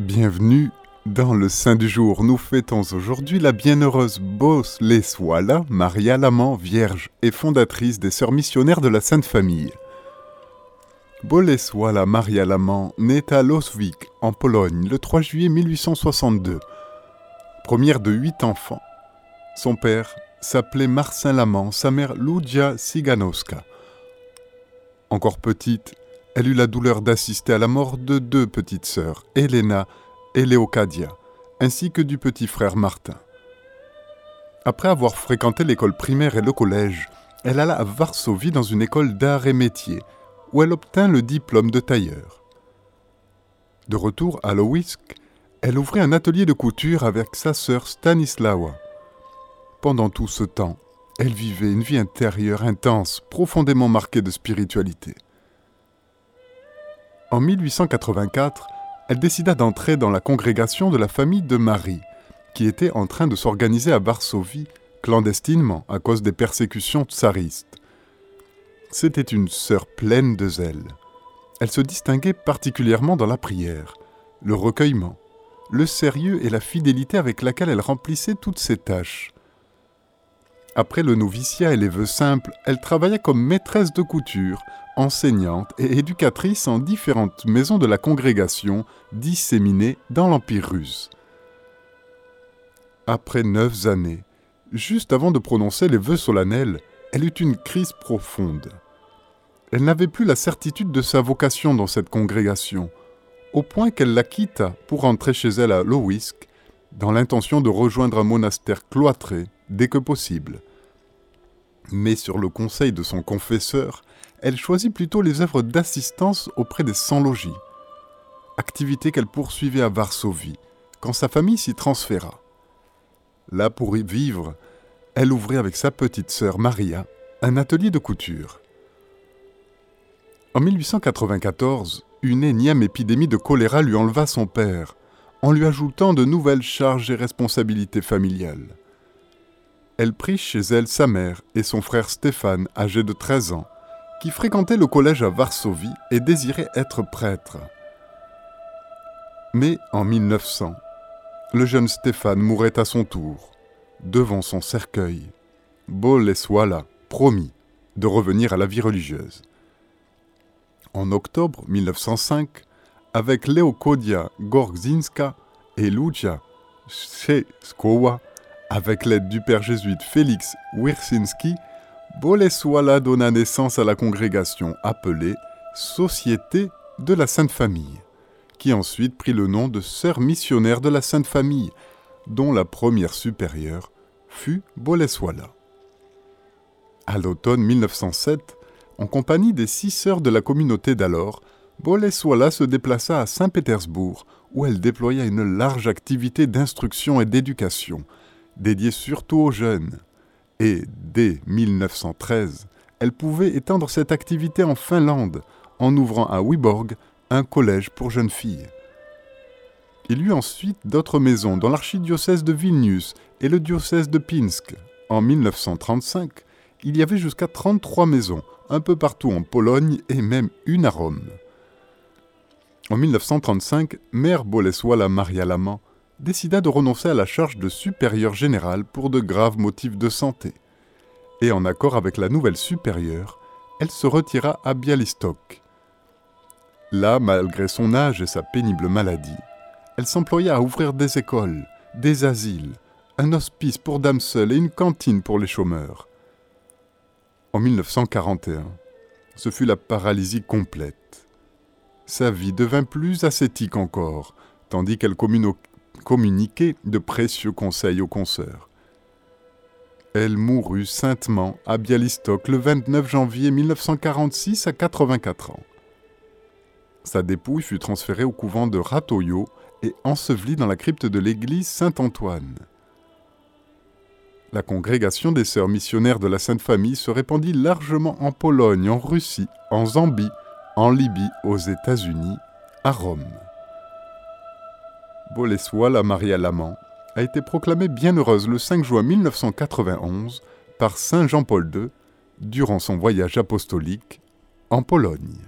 Bienvenue dans le Saint du jour. Nous fêtons aujourd'hui la bienheureuse Bosleswala, Maria Lamant, vierge et fondatrice des Sœurs missionnaires de la Sainte Famille. Boleswala Maria Lamant naît à Loswik, en Pologne, le 3 juillet 1862. Première de huit enfants. Son père s'appelait Marcin Lamant, sa mère Ludia Siganowska. Encore petite, elle eut la douleur d'assister à la mort de deux petites sœurs, Helena et Léocadia, ainsi que du petit frère Martin. Après avoir fréquenté l'école primaire et le collège, elle alla à Varsovie dans une école d'art et métiers, où elle obtint le diplôme de tailleur. De retour à Lowisk, elle ouvrit un atelier de couture avec sa sœur Stanislawa. Pendant tout ce temps, elle vivait une vie intérieure intense, profondément marquée de spiritualité. En 1884, elle décida d'entrer dans la congrégation de la famille de Marie, qui était en train de s'organiser à Varsovie clandestinement à cause des persécutions tsaristes. C'était une sœur pleine de zèle. Elle se distinguait particulièrement dans la prière, le recueillement, le sérieux et la fidélité avec laquelle elle remplissait toutes ses tâches. Après le noviciat et les vœux simples, elle travaillait comme maîtresse de couture, enseignante et éducatrice en différentes maisons de la congrégation disséminées dans l'Empire russe. Après neuf années, juste avant de prononcer les vœux solennels, elle eut une crise profonde. Elle n'avait plus la certitude de sa vocation dans cette congrégation, au point qu'elle la quitta pour rentrer chez elle à Lowisk, dans l'intention de rejoindre un monastère cloîtré dès que possible. Mais sur le conseil de son confesseur, elle choisit plutôt les œuvres d'assistance auprès des sans-logis, activité qu'elle poursuivait à Varsovie, quand sa famille s'y transféra. Là, pour y vivre, elle ouvrit avec sa petite sœur Maria un atelier de couture. En 1894, une énième épidémie de choléra lui enleva son père, en lui ajoutant de nouvelles charges et responsabilités familiales. Elle prit chez elle sa mère et son frère Stéphane, âgé de 13 ans, qui fréquentait le collège à Varsovie et désirait être prêtre. Mais en 1900, le jeune Stéphane mourait à son tour, devant son cercueil. Boleswala promit de revenir à la vie religieuse. En octobre 1905, avec Leokodia Gorzinska et Lucia Sheskowa, avec l'aide du père jésuite Félix Wirsinski, Boleswala donna naissance à la congrégation appelée Société de la Sainte Famille, qui ensuite prit le nom de Sœurs missionnaires de la Sainte Famille, dont la première supérieure fut Boleswala. À l'automne 1907, en compagnie des six sœurs de la communauté d'alors, Boleswala se déplaça à Saint-Pétersbourg, où elle déploya une large activité d'instruction et d'éducation, dédiée surtout aux jeunes, et dès 1913, elle pouvait étendre cette activité en Finlande en ouvrant à Wyborg un collège pour jeunes filles. Il y eut ensuite d'autres maisons dans l'archidiocèse de Vilnius et le diocèse de Pinsk. En 1935, il y avait jusqu'à 33 maisons, un peu partout en Pologne et même une à Rome. En 1935, Mère Boleswala Maria Lama décida de renoncer à la charge de supérieur général pour de graves motifs de santé. Et en accord avec la nouvelle supérieure, elle se retira à Bialystok. Là, malgré son âge et sa pénible maladie, elle s'employa à ouvrir des écoles, des asiles, un hospice pour dames seules et une cantine pour les chômeurs. En 1941, ce fut la paralysie complète. Sa vie devint plus ascétique encore, tandis qu'elle communiquer de précieux conseils aux consoeurs. Elle mourut saintement à Bialystok le 29 janvier 1946 à 84 ans. Sa dépouille fut transférée au couvent de Ratoyo et ensevelie dans la crypte de l'église Saint-Antoine. La congrégation des sœurs missionnaires de la Sainte Famille se répandit largement en Pologne, en Russie, en Zambie, en Libye, aux États-Unis, à Rome. Boleswala Maria Lamant a été proclamée bienheureuse le 5 juin 1991 par Saint Jean-Paul II durant son voyage apostolique en Pologne.